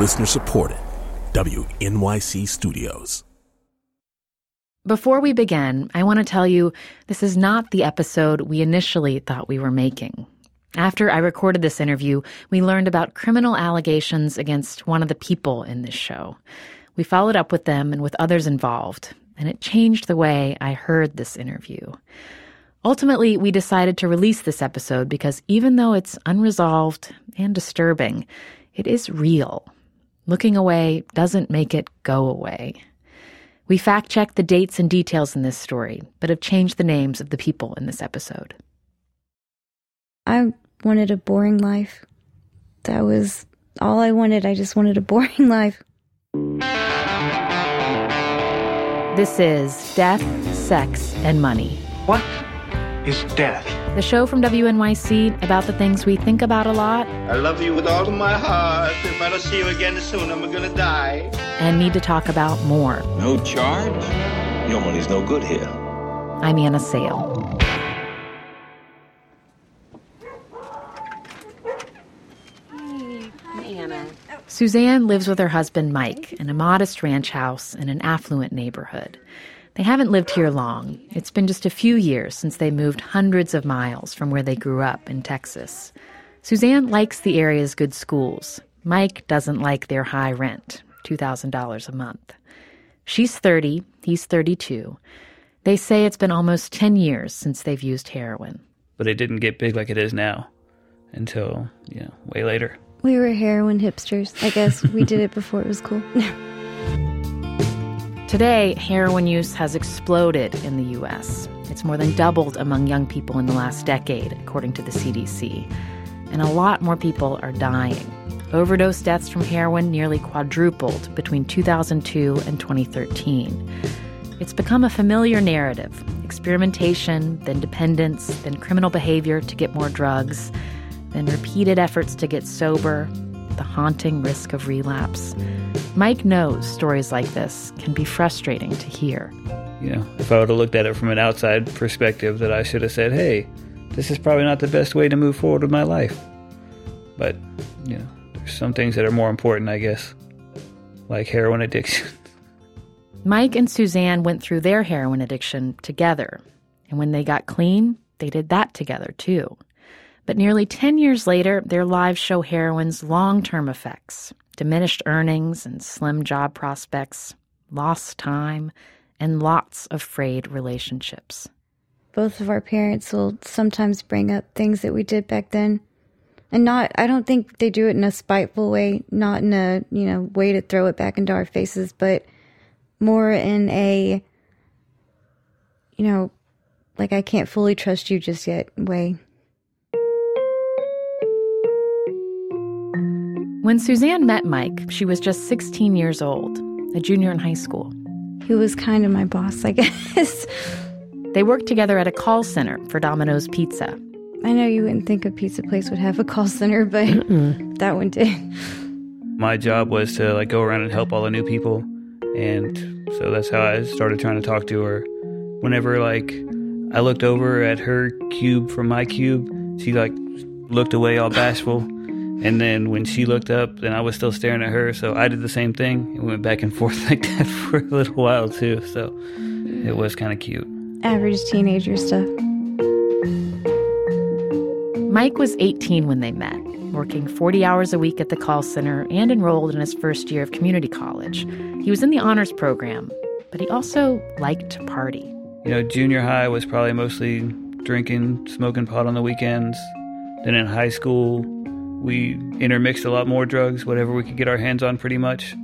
Listener supported. WNYC Studios. Before we begin, I want to tell you this is not the episode we initially thought we were making. After I recorded this interview, we learned about criminal allegations against one of the people in this show. We followed up with them and with others involved, and it changed the way I heard this interview. Ultimately, we decided to release this episode because even though it's unresolved and disturbing, it is real. Looking away doesn't make it go away. We fact checked the dates and details in this story, but have changed the names of the people in this episode. I wanted a boring life. That was all I wanted. I just wanted a boring life. This is Death, Sex, and Money. What is death? The show from WNYC about the things we think about a lot I love you with all of my heart. If I don't see you again soon, I'm gonna die. and need to talk about more. No charge? Your money's no good here. I'm Anna Sale. Susanne lives with her husband Mike in a modest ranch house in an affluent neighborhood. They haven't lived here long. It's been just a few years since they moved hundreds of miles from where they grew up in Texas. Susanne likes the area's good schools. Mike doesn't like their high rent, $2,000 a month. She's 30, he's 32. They say it's been almost 10 years since they've used heroin. but it didn't get big like it is now until you know way later. We were heroin hipsters. I guess we did it before it was cool. Today, heroin use has exploded in the U.S. It's more than doubled among young people in the last decade, according to the CDC. And a lot more people are dying. Overdose deaths from heroin nearly quadrupled between 2002 and 2013. It's become a familiar narrative experimentation, then dependence, then criminal behavior to get more drugs, then repeated efforts to get sober, the haunting risk of relapse. Mike knows stories like this can be frustrating to hear. You know, if I would have looked at it from an outside perspective, that I should have said, "Hey, this is probably not the best way to move forward with my life." But you know, there's some things that are more important, I guess, like heroin addiction. Mike and Susanne went through their heroin addiction together. And when they got clean, they did that together too. But nearly 10 years later, their lives show heroin's long term effects diminished earnings and slim job prospects, lost time, and lots of frayed relationships. Both of our parents will sometimes bring up things that we did back then. And not, I don't think they do it in a spiteful way, not in a, you know, way to throw it back into our faces, but more in a, you know, like I can't fully trust you just yet way. When Susanne met Mike, she was just 16 years old, a junior in high school. He was kind of my boss, I guess. They worked together at a call center for Domino's Pizza. I know you wouldn't think a pizza place would have a call center, but that one did. my job was to like go around and help all the new people, and so that's how I started trying to talk to her. Whenever like I looked over at her cube from my cube, she like looked away all bashful. And then when she looked up, and I was still staring at her. So I did the same thing and went back and forth like that for a little while too. So it was kind of cute. Average teenager stuff. Mike was 18 when they met, working 40 hours a week at the call center and enrolled in his first year of community college. He was in the honors program, but he also liked to party. You know, junior high was probably mostly drinking, smoking pot on the weekends. Then in high school, we intermixed a lot more drugs, whatever we could get our hands on, pretty much.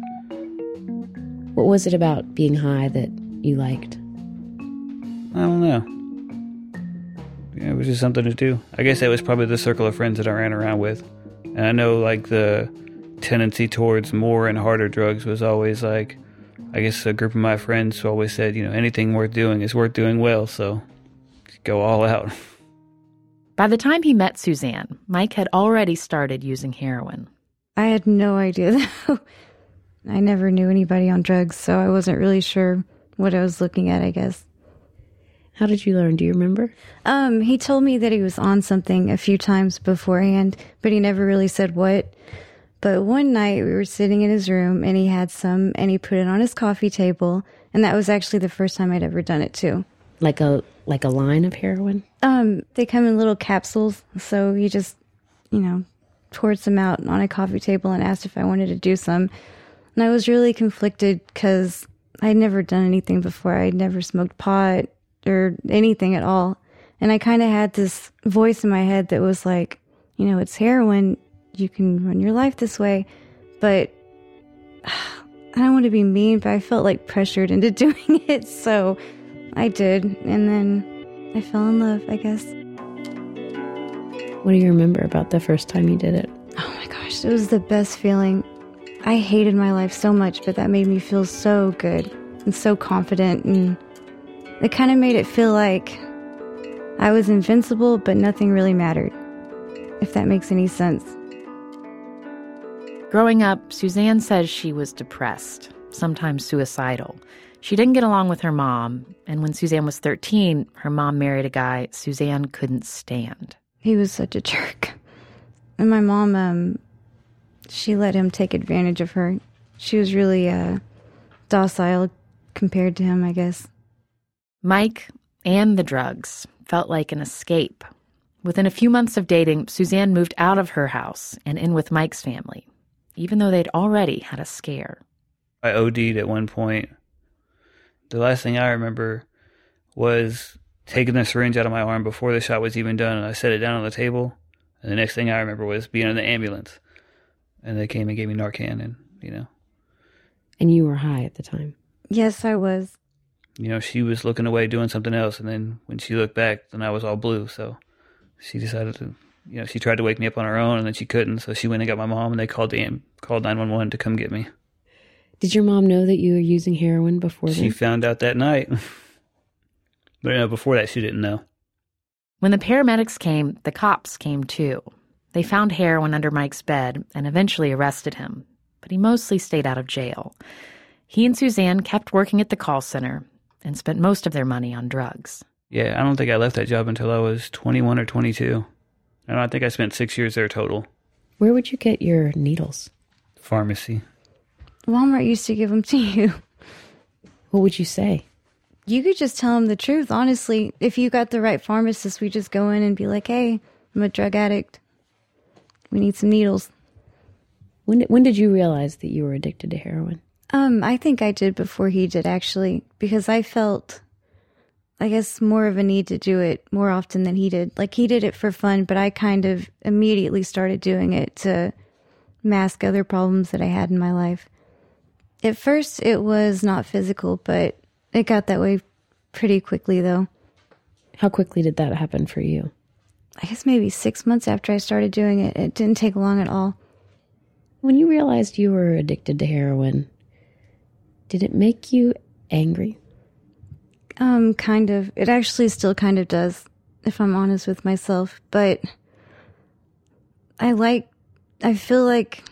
What was it about being high that you liked? I don't know. Yeah, it was just something to do. I guess that was probably the circle of friends that I ran around with. And I know, like, the tendency towards more and harder drugs was always like, I guess a group of my friends who always said, you know, anything worth doing is worth doing well, so go all out. By the time he met Susanne, Mike had already started using heroin. I had no idea though. I never knew anybody on drugs, so I wasn't really sure what I was looking at, I guess. How did you learn? Do you remember? Um, he told me that he was on something a few times beforehand, but he never really said what. But one night we were sitting in his room and he had some and he put it on his coffee table. And that was actually the first time I'd ever done it too. Like a like a line of heroin? Um, they come in little capsules. So he just, you know, poured some out on a coffee table and asked if I wanted to do some. And I was really conflicted because I'd never done anything before. I'd never smoked pot or anything at all. And I kind of had this voice in my head that was like, you know, it's heroin. You can run your life this way. But I don't want to be mean, but I felt like pressured into doing it. So I did. And then I fell in love, I guess. What do you remember about the first time you did it? Oh my gosh, it was the best feeling. I hated my life so much, but that made me feel so good and so confident. And it kind of made it feel like I was invincible, but nothing really mattered, if that makes any sense. Growing up, Susanne says she was depressed, sometimes suicidal. She didn't get along with her mom, and when Susanne was 13, her mom married a guy Susanne couldn't stand. He was such a jerk. And my mom, um, she let him take advantage of her. She was really uh, docile compared to him, I guess. Mike and the drugs felt like an escape. Within a few months of dating, Susanne moved out of her house and in with Mike's family, even though they'd already had a scare. I OD'd at one point. The last thing I remember was taking the syringe out of my arm before the shot was even done, and I set it down on the table. And the next thing I remember was being in the ambulance, and they came and gave me Narcan, and you know, And you were high at the time. Yes, I was. you know, she was looking away doing something else, and then when she looked back, then I was all blue. So she decided to, you know, she tried to wake me up on her own, and then she couldn't. So she went and got my mom, and they called the called nine one one to come get me. Did your mom know that you were using heroin before She then? found out that night, but you know, before that, she didn't know. When the paramedics came, the cops came too. They found heroin under Mike's bed and eventually arrested him, but he mostly stayed out of jail. He and Susanne kept working at the call center and spent most of their money on drugs. Yeah, I don't think I left that job until I was 21 or 22. And I think I spent six years there total. Where would you get your needles? Pharmacy. Walmart used to give them to you. What would you say? You could just tell them the truth, honestly. If you got the right pharmacist, we just go in and be like, hey, I'm a drug addict. We need some needles. When did, when did you realize that you were addicted to heroin? Um, I think I did before he did actually, because I felt, I guess, more of a need to do it more often than he did. Like he did it for fun, but I kind of immediately started doing it to mask other problems that I had in my life. At first, it was not physical, but it got that way pretty quickly, though. How quickly did that happen for you? I guess maybe six months after I started doing it. It didn't take long at all. When you realized you were addicted to heroin, did it make you angry? Um, kind of. It actually still kind of does, if I'm honest with myself. But I like, I feel like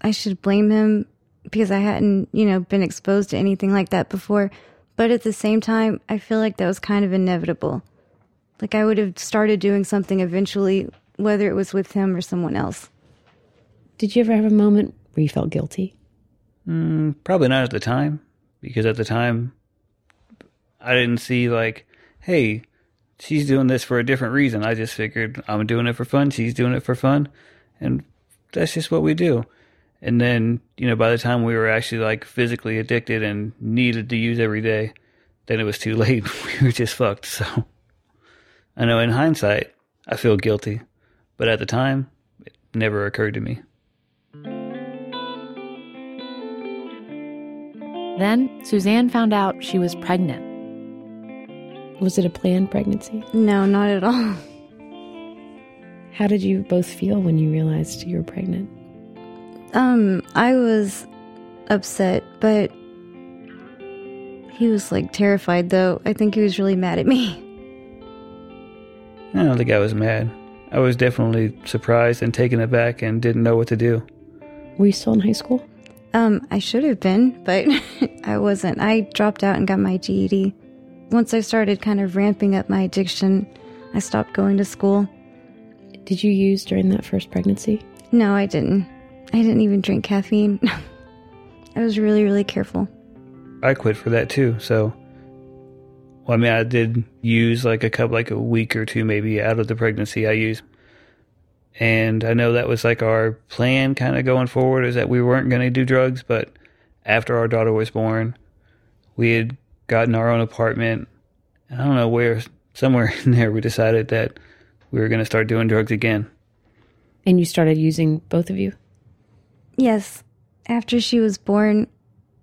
I should blame him because I hadn't, you know, been exposed to anything like that before. But at the same time, I feel like that was kind of inevitable. Like I would have started doing something eventually, whether it was with him or someone else. Did you ever have a moment where you felt guilty? Mm, probably not at the time, because at the time, I didn't see, like, hey, she's doing this for a different reason. I just figured I'm doing it for fun, she's doing it for fun, and that's just what we do. And then, you know, by the time we were actually like physically addicted and needed to use every day, then it was too late. we were just fucked. So I know in hindsight, I feel guilty, but at the time, it never occurred to me. Then Susanne found out she was pregnant. Was it a planned pregnancy? No, not at all. How did you both feel when you realized you were pregnant? Um, I was upset, but he was like terrified though. I think he was really mad at me. I don't think I was mad. I was definitely surprised and taken aback and didn't know what to do. Were you still in high school? Um, I should have been, but I wasn't. I dropped out and got my GED. Once I started kind of ramping up my addiction, I stopped going to school. Did you use during that first pregnancy? No, I didn't. I didn't even drink caffeine. I was really, really careful. I quit for that too. So, well, I mean, I did use like a cup, like a week or two maybe out of the pregnancy. I used, and I know that was like our plan kind of going forward is that we weren't going to do drugs. But after our daughter was born, we had gotten our own apartment. I don't know where, somewhere in there, we decided that we were going to start doing drugs again. And you started using both of you? Yes. After she was born,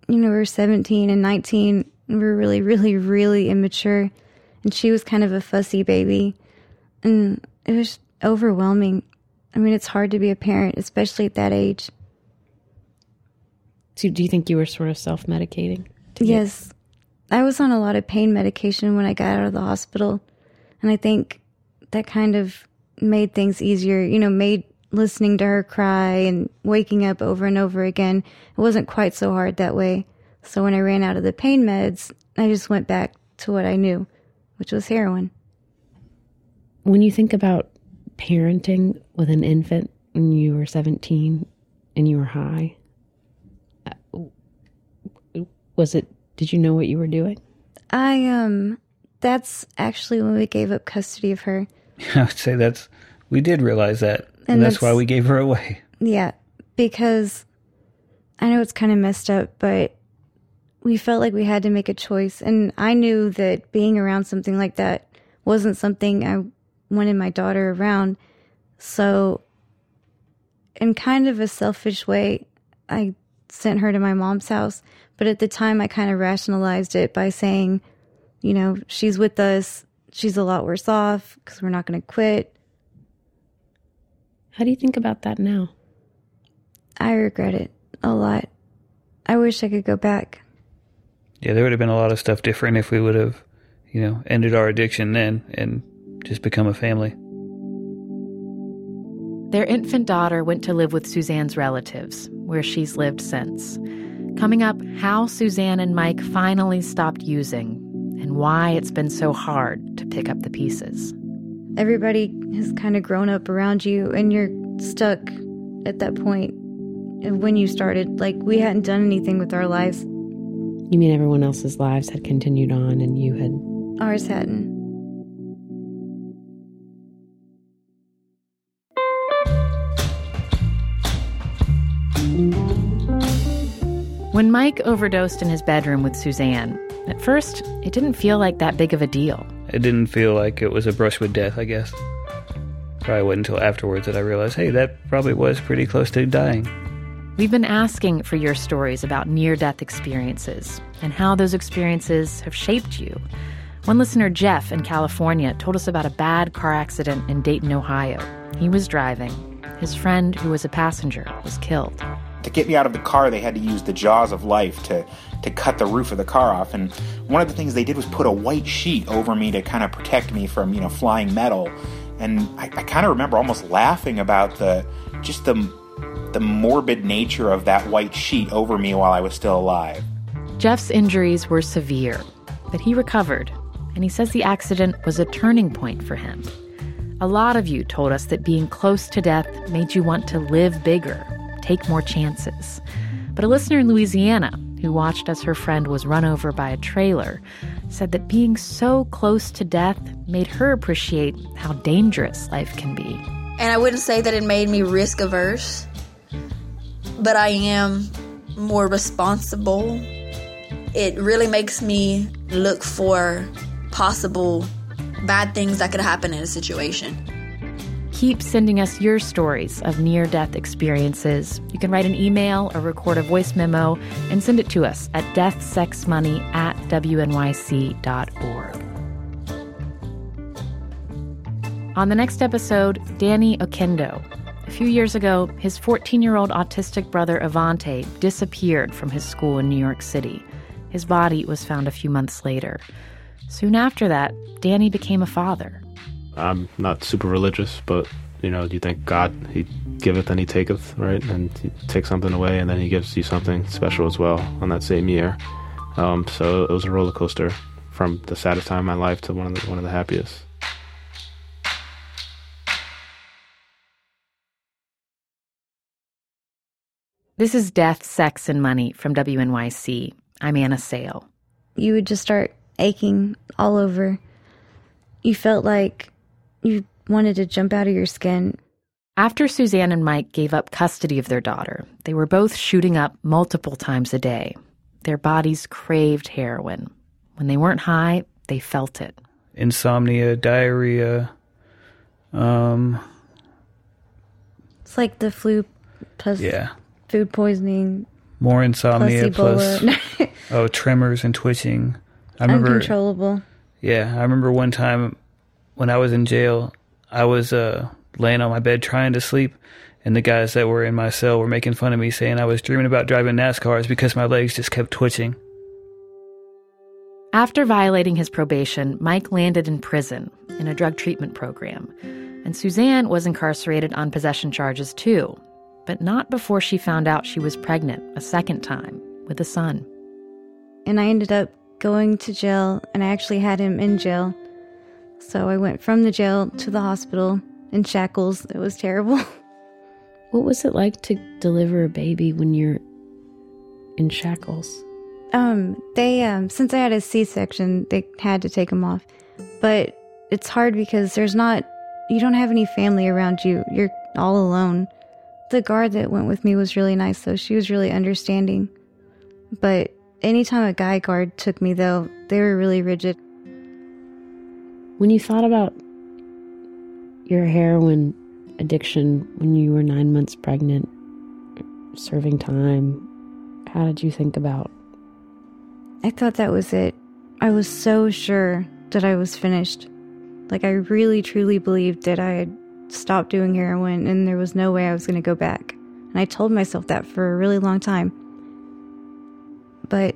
you know, we were 17 and 19. And we were really, really, really immature. And she was kind of a fussy baby. And it was overwhelming. I mean, it's hard to be a parent, especially at that age. So, do you think you were sort of self medicating? Yes. I was on a lot of pain medication when I got out of the hospital. And I think that kind of made things easier, you know, made listening to her cry and waking up over and over again. It wasn't quite so hard that way. So when I ran out of the pain meds, I just went back to what I knew, which was heroin. When you think about parenting with an infant when you were 17 and you were high, uh, was it, did you know what you were doing? I, um, that's actually when we gave up custody of her. I would say that's, we did realize that. And, and that's, that's why we gave her away. Yeah, because I know it's kind of messed up, but we felt like we had to make a choice. And I knew that being around something like that wasn't something I wanted my daughter around. So, in kind of a selfish way, I sent her to my mom's house. But at the time, I kind of rationalized it by saying, you know, she's with us. She's a lot worse off because we're not going to quit. How do you think about that now? I regret it a lot. I wish I could go back. Yeah, there would have been a lot of stuff different if we would have, you know, ended our addiction then and just become a family. Their infant daughter went to live with Susanne's relatives, where she's lived since. Coming up, how Susanne and Mike finally stopped using and why it's been so hard to pick up the pieces everybody has kind of grown up around you and you're stuck at that point when you started. Like, we hadn't done anything with our lives. You mean everyone else's lives had continued on and you had. Ours hadn't. When Mike overdosed in his bedroom with Susanne, at first, it didn't feel like that big of a deal. It didn't feel like it was a brush with death, I guess. Probably wasn't until afterwards that I realized, hey, that probably was pretty close to dying. We've been asking for your stories about near death experiences and how those experiences have shaped you. One listener, Jeff in California, told us about a bad car accident in Dayton, Ohio. He was driving. His friend, who was a passenger, was killed to get me out of the car, they had to use the jaws of life to, to cut the roof of the car off. And one of the things they did was put a white sheet over me to kind of protect me from, you know, flying metal. And I, I kind of remember almost laughing about the just the the morbid nature of that white sheet over me while I was still alive. Jeff's injuries were severe, but he recovered, and he says the accident was a turning point for him. A lot of you told us that being close to death made you want to live bigger take more chances. But a listener in Louisiana who watched as her friend was run over by a trailer said that being so close to death made her appreciate how dangerous life can be. And I wouldn't say that it made me risk averse, but I am more responsible. It really makes me look for possible bad things that could happen in a situation. Keep sending us your stories of near death experiences. You can write an email or record a voice memo and send it to us at deathsexmoney at wnyc.org. On the next episode, Danny Oquendo. A few years ago, his 14 year old autistic brother Avonte disappeared from his school in New York City. His body was found a few months later. Soon after that, Danny became a father. I'm not super religious, but you know, you think God, He giveth and He taketh, right? And He takes something away, and then He gives you something special as well on that same year. Um, so it was a roller coaster from the saddest time of my life to one of the, one of the happiest. This is Death, Sex, and Money from WNYC. I'm Anna Sale. You would just start aching all over. You felt like you wanted to jump out of your skin. After Susanne and Mike gave up custody of their daughter, they were both shooting up multiple times a day. Their bodies craved heroin. When they weren't high, they felt it. Insomnia, diarrhea. Um, It's like the flu plus yeah. food poisoning. More insomnia plus plus oh tremors and twitching. I remember Uncontrollable. Yeah, I remember one time when I was in jail, I was uh, laying on my bed trying to sleep, and the guys that were in my cell were making fun of me, saying I was dreaming about driving NASCARs because my legs just kept twitching. After violating his probation, Mike landed in prison in a drug treatment program. And Susanne was incarcerated on possession charges too, but not before she found out she was pregnant a second time with a son. And I ended up going to jail, and I actually had him in jail. So I went from the jail to the hospital in shackles. It was terrible. What was it like to deliver a baby when you're in shackles? Um, they um, since I had a C-section, they had to take him off. But it's hard because there's not, you don't have any family around you. You're all alone. The guard that went with me was really nice, though. She was really understanding. But anytime a guy guard took me, though, they were really rigid. When you thought about your heroin addiction when you were nine months pregnant, serving time, how did you think about? I thought that was it. I was so sure that I was finished. Like, I really, truly believed that I had stopped doing heroin and there was no way I was going to go back. And I told myself that for a really long time. But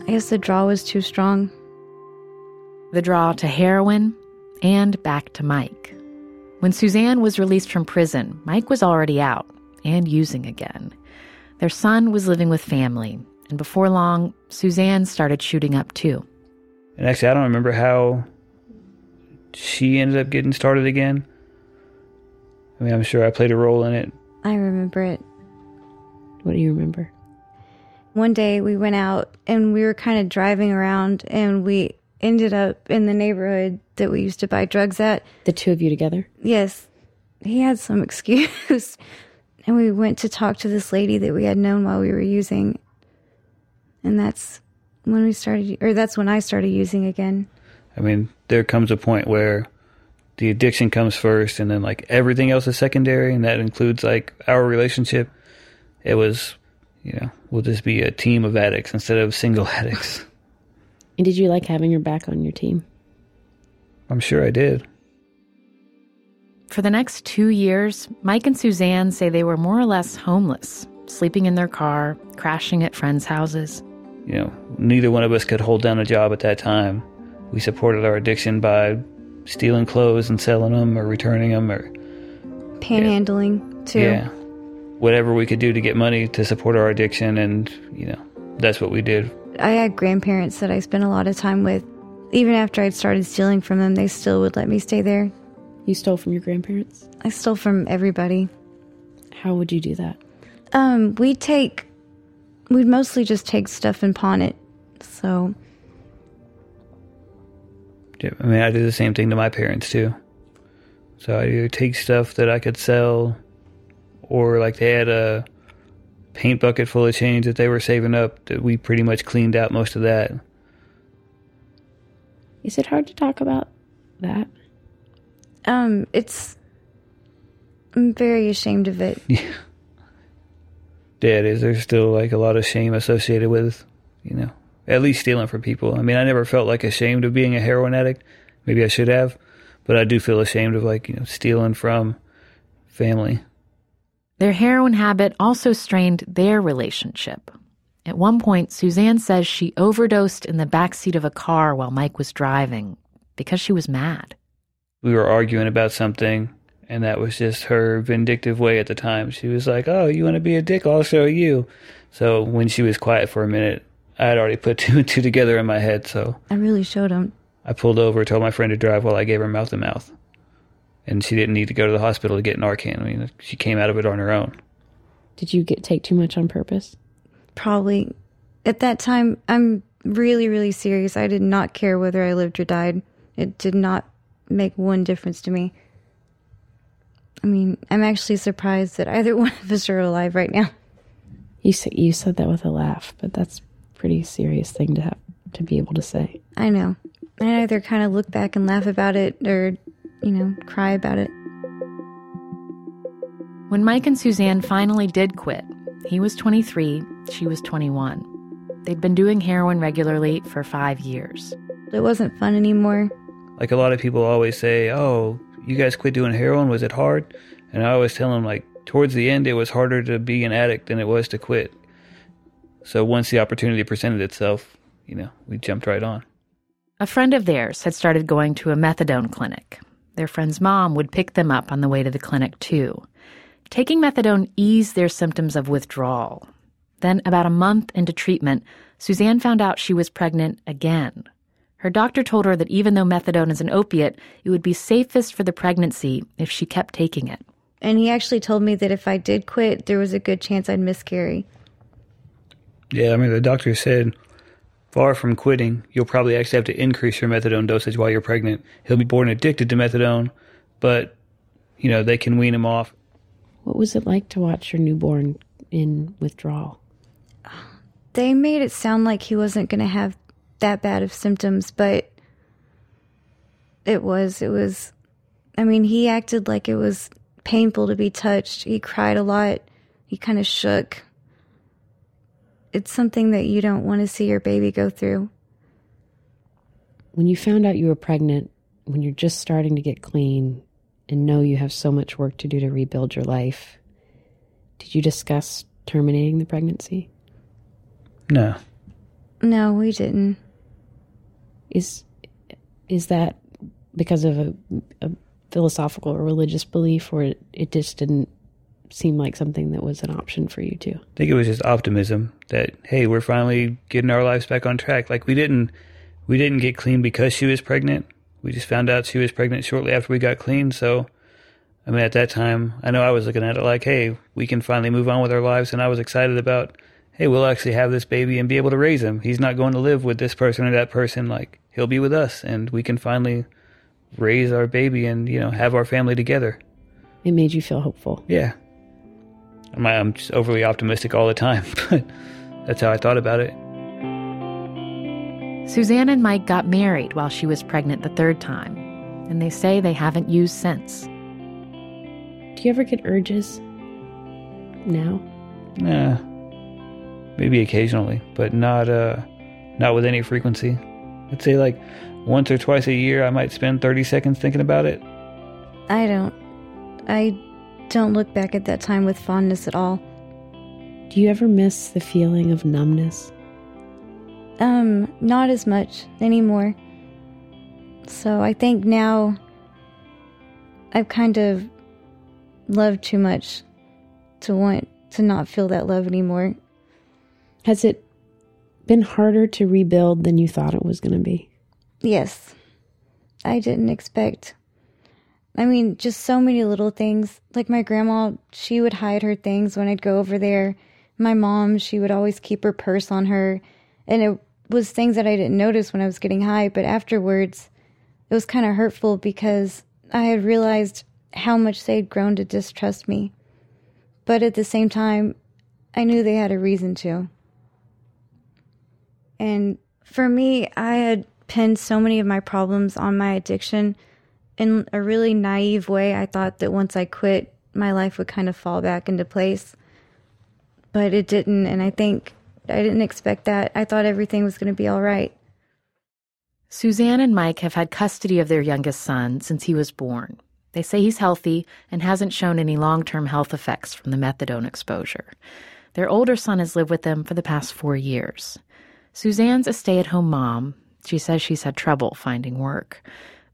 I guess the draw was too strong. The draw to heroin and back to Mike. When Susanne was released from prison, Mike was already out and using again. Their son was living with family, and before long, Susanne started shooting up too. And actually, I don't remember how she ended up getting started again. I mean, I'm sure I played a role in it. I remember it. What do you remember? One day we went out and we were kind of driving around and we ended up in the neighborhood that we used to buy drugs at. The two of you together? Yes. He had some excuse. and we went to talk to this lady that we had known while we were using. And that's when we started, or that's when I started using again. I mean, there comes a point where the addiction comes first and then like everything else is secondary and that includes like our relationship. It was, you know, we'll just be a team of addicts instead of single addicts. And did you like having her back on your team? I'm sure I did. For the next two years, Mike and Susanne say they were more or less homeless, sleeping in their car, crashing at friends' houses. You know, neither one of us could hold down a job at that time. We supported our addiction by stealing clothes and selling them or returning them or Panhandling, too. yeah, whatever we could do to get money to support our addiction and, you know, that's what we did. I had grandparents that I spent a lot of time with. Even after I'd started stealing from them, they still would let me stay there. You stole from your grandparents? I stole from everybody. How would you do that? Um, we'd take, we'd mostly just take stuff and pawn it. So, Yeah, I mean, I did the same thing to my parents too. So I either take stuff that I could sell, or like they had a paint bucket full of change that they were saving up. That we pretty much cleaned out most of that. Is it hard to talk about that? um, it's, I'm very ashamed of it. Yeah, it is. There's still like a lot of shame associated with, you know, at least stealing from people. I mean, I never felt like ashamed of being a heroin addict. Maybe I should have, but I do feel ashamed of like you know stealing from family. Their heroin habit also strained their relationship. At one point, Susanne says she overdosed in the backseat of a car while Mike was driving because she was mad. we were arguing about something and that was just her vindictive way at the time she was like oh you want to be a dick i'll show you so when she was quiet for a minute i had already put two and two together in my head so I really showed him. i pulled over told my friend to drive while i gave her mouth to mouth and she didn't need to go to the hospital to get narcan i mean she came out of it on her own Did you get take too much on purpose? Probably. At that time, I'm really, really serious. I did not care whether I lived or died. It did not make one difference to me. I mean, I'm actually surprised that either one of us are alive right now. You said you said that with a laugh, but that's a pretty serious thing to have to be able to say. I know. I either kind of look back and laugh about it or, you know, cry about it. When Mike and Susanne finally did quit, he was 23, she was 21. They'd been doing heroin regularly for five years. It wasn't fun anymore. Like a lot of people always say, oh, you guys quit doing heroin? Was it hard? And I always tell them, like, towards the end, it was harder to be an addict than it was to quit. So once the opportunity presented itself, you know, we jumped right on. A friend of theirs had started going to a methadone clinic. Their friend's mom would pick them up on the way to the clinic, too. Taking methadone eased their symptoms of withdrawal. Then, about a month into treatment, Susanne found out she was pregnant again. Her doctor told her that even though methadone is an opiate, it would be safest for the pregnancy if she kept taking it. And he actually told me that if I did quit, there was a good chance I'd miscarry. Yeah, I mean, the doctor said, far from quitting, you'll probably actually have to increase your methadone dosage while you're pregnant. He'll be born addicted to methadone, but, you know, they can wean him off what was it like to watch your newborn in withdrawal? They made it sound like he wasn't going to have that bad of symptoms, but it was. It was. I mean, he acted like it was painful to be touched. He cried a lot. He kind of shook. It's something that you don't want to see your baby go through. When you found out you were pregnant, when you're just starting to get clean, and know you have so much work to do to rebuild your life, did you discuss terminating the pregnancy? No. No, we didn't. Is is that because of a, a philosophical or religious belief, or it, it just didn't seem like something that was an option for you too? I think it was just optimism that hey, we're finally getting our lives back on track. Like we didn't we didn't get clean because she was pregnant we just found out she was pregnant shortly after we got clean. So, I mean, at that time, I know I was looking at it like, hey, we can finally move on with our lives. And I was excited about, hey, we'll actually have this baby and be able to raise him. He's not going to live with this person or that person. Like, he'll be with us and we can finally raise our baby and, you know, have our family together. It made you feel hopeful. Yeah. I'm just overly optimistic all the time, but that's how I thought about it. Susanne and Mike got married while she was pregnant the third time, and they say they haven't used since. Do you ever get urges now? Nah. Maybe occasionally, but not uh not with any frequency. I'd say like once or twice a year I might spend 30 seconds thinking about it. I don't I don't look back at that time with fondness at all. Do you ever miss the feeling of numbness? Um, not as much anymore. So I think now I've kind of loved too much to want to not feel that love anymore. Has it been harder to rebuild than you thought it was going to be? Yes. I didn't expect. I mean, just so many little things. Like my grandma, she would hide her things when I'd go over there. My mom, she would always keep her purse on her. And it was things that I didn't notice when I was getting high, but afterwards it was kind of hurtful because I had realized how much they had grown to distrust me. But at the same time, I knew they had a reason to. And for me, I had pinned so many of my problems on my addiction in a really naive way. I thought that once I quit, my life would kind of fall back into place. But it didn't. And I think I didn't expect that. I thought everything was going to be all right. Susanne and Mike have had custody of their youngest son since he was born. They say he's healthy and hasn't shown any long term health effects from the methadone exposure. Their older son has lived with them for the past four years. Susanne's a stay at home mom. She says she's had trouble finding work.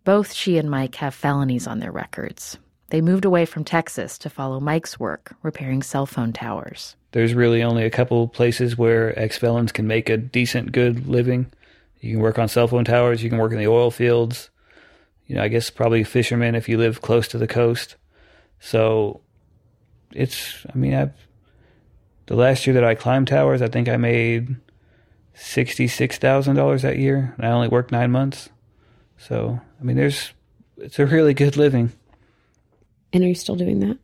Both she and Mike have felonies on their records. They moved away from Texas to follow Mike's work, repairing cell phone towers there's really only a couple places where ex felons can make a decent, good living. You can work on cell phone towers. You can work in the oil fields. You know, I guess probably fishermen if you live close to the coast. So it's, I mean, I've the last year that I climbed towers, I think I made sixty-six thousand dollars that year, and I only worked nine months. So, I mean, there's it's a really good living. And are you still doing that?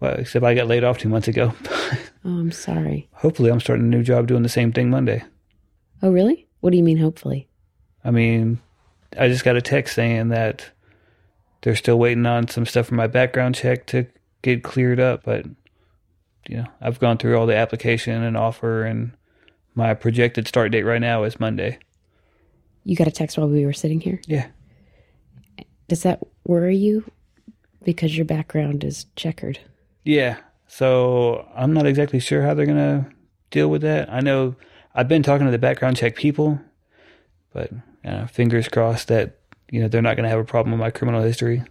Well, except I got laid off two months ago. oh, I'm sorry. Hopefully, I'm starting a new job doing the same thing Monday. Oh, really? What do you mean, hopefully? I mean, I just got a text saying that they're still waiting on some stuff from my background check to get cleared up, but you know, I've gone through all the application and offer and my projected start date right now is Monday. You got a text while we were sitting here? Yeah. Does that worry you? Because your background is checkered. Yeah. So I'm not exactly sure how they're going to deal with that. I know I've been talking to the background check people, but uh, fingers crossed that you know they're not going to have a problem with my criminal history.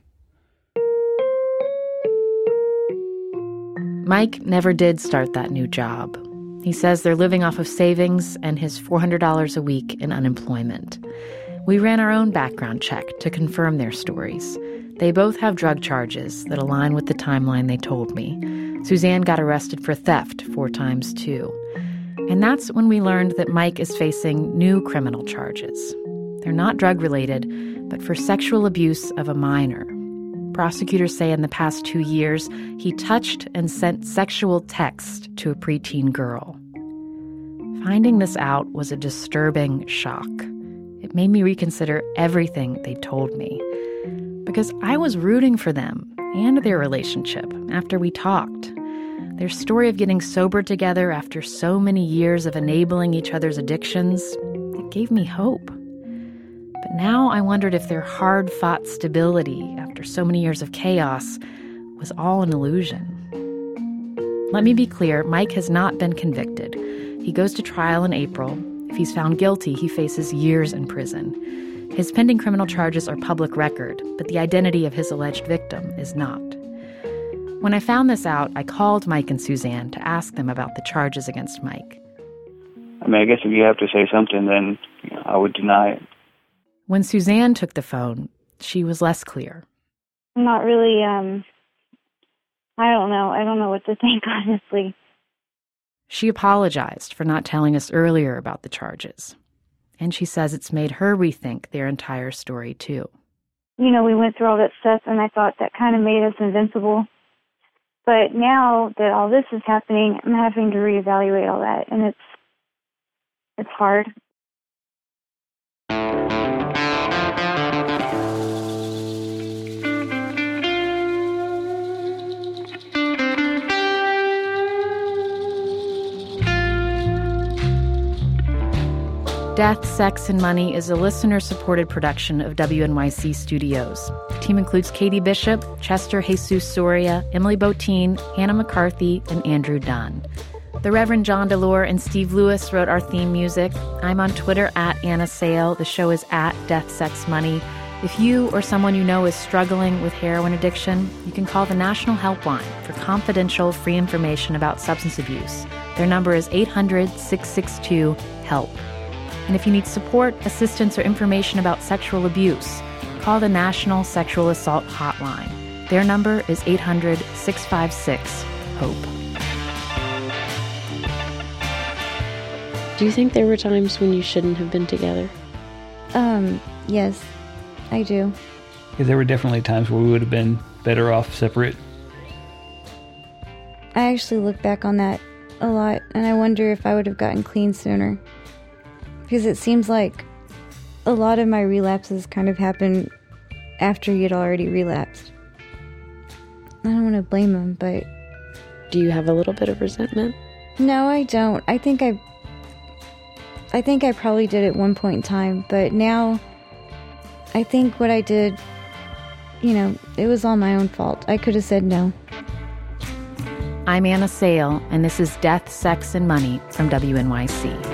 Mike never did start that new job. He says they're living off of savings and his $400 a week in unemployment. We ran our own background check to confirm their stories. They both have drug charges that align with the timeline they told me. Susanne got arrested for theft four times, too. And that's when we learned that Mike is facing new criminal charges. They're not drug related, but for sexual abuse of a minor. Prosecutors say in the past two years, he touched and sent sexual texts to a preteen girl. Finding this out was a disturbing shock. Made me reconsider everything they told me. Because I was rooting for them and their relationship after we talked. Their story of getting sober together after so many years of enabling each other's addictions, it gave me hope. But now I wondered if their hard fought stability after so many years of chaos was all an illusion. Let me be clear Mike has not been convicted. He goes to trial in April. If he's found guilty, he faces years in prison. His pending criminal charges are public record, but the identity of his alleged victim is not. When I found this out, I called Mike and Susanne to ask them about the charges against Mike. I mean, I guess if you have to say something, then you know, I would deny it. When Susanne took the phone, she was less clear. I'm not really, um, I don't know. I don't know what to think, honestly. She apologized for not telling us earlier about the charges. And she says it's made her rethink their entire story, too. You know, we went through all that stuff, and I thought that kind of made us invincible. But now that all this is happening, I'm having to reevaluate all that, and it's it's hard. Death, Sex, and Money is a listener supported production of WNYC Studios. The team includes Katie Bishop, Chester Jesus Soria, Emily Botein, Hannah McCarthy, and Andrew Dunn. The Reverend John DeLore and Steve Lewis wrote our theme music. I'm on Twitter at Anna Sale. The show is at Death, Sex, Money. If you or someone you know is struggling with heroin addiction, you can call the National Helpline for confidential, free information about substance abuse. Their number is 800 662 HELP. And if you need support, assistance, or information about sexual abuse, call the National Sexual Assault Hotline. Their number is 800 656 HOPE. Do you think there were times when you shouldn't have been together? Um, yes, I do. Yeah, there were definitely times where we would have been better off separate. I actually look back on that a lot, and I wonder if I would have gotten clean sooner. Because it seems like a lot of my relapses kind of happen after you'd already relapsed. I don't want to blame him, but. Do you have a little bit of resentment? No, I don't. I think I. I think I probably did at one point in time, but now. I think what I did. You know, it was all my own fault. I could have said no. I'm Anna Sale, and this is Death, Sex, and Money from WNYC.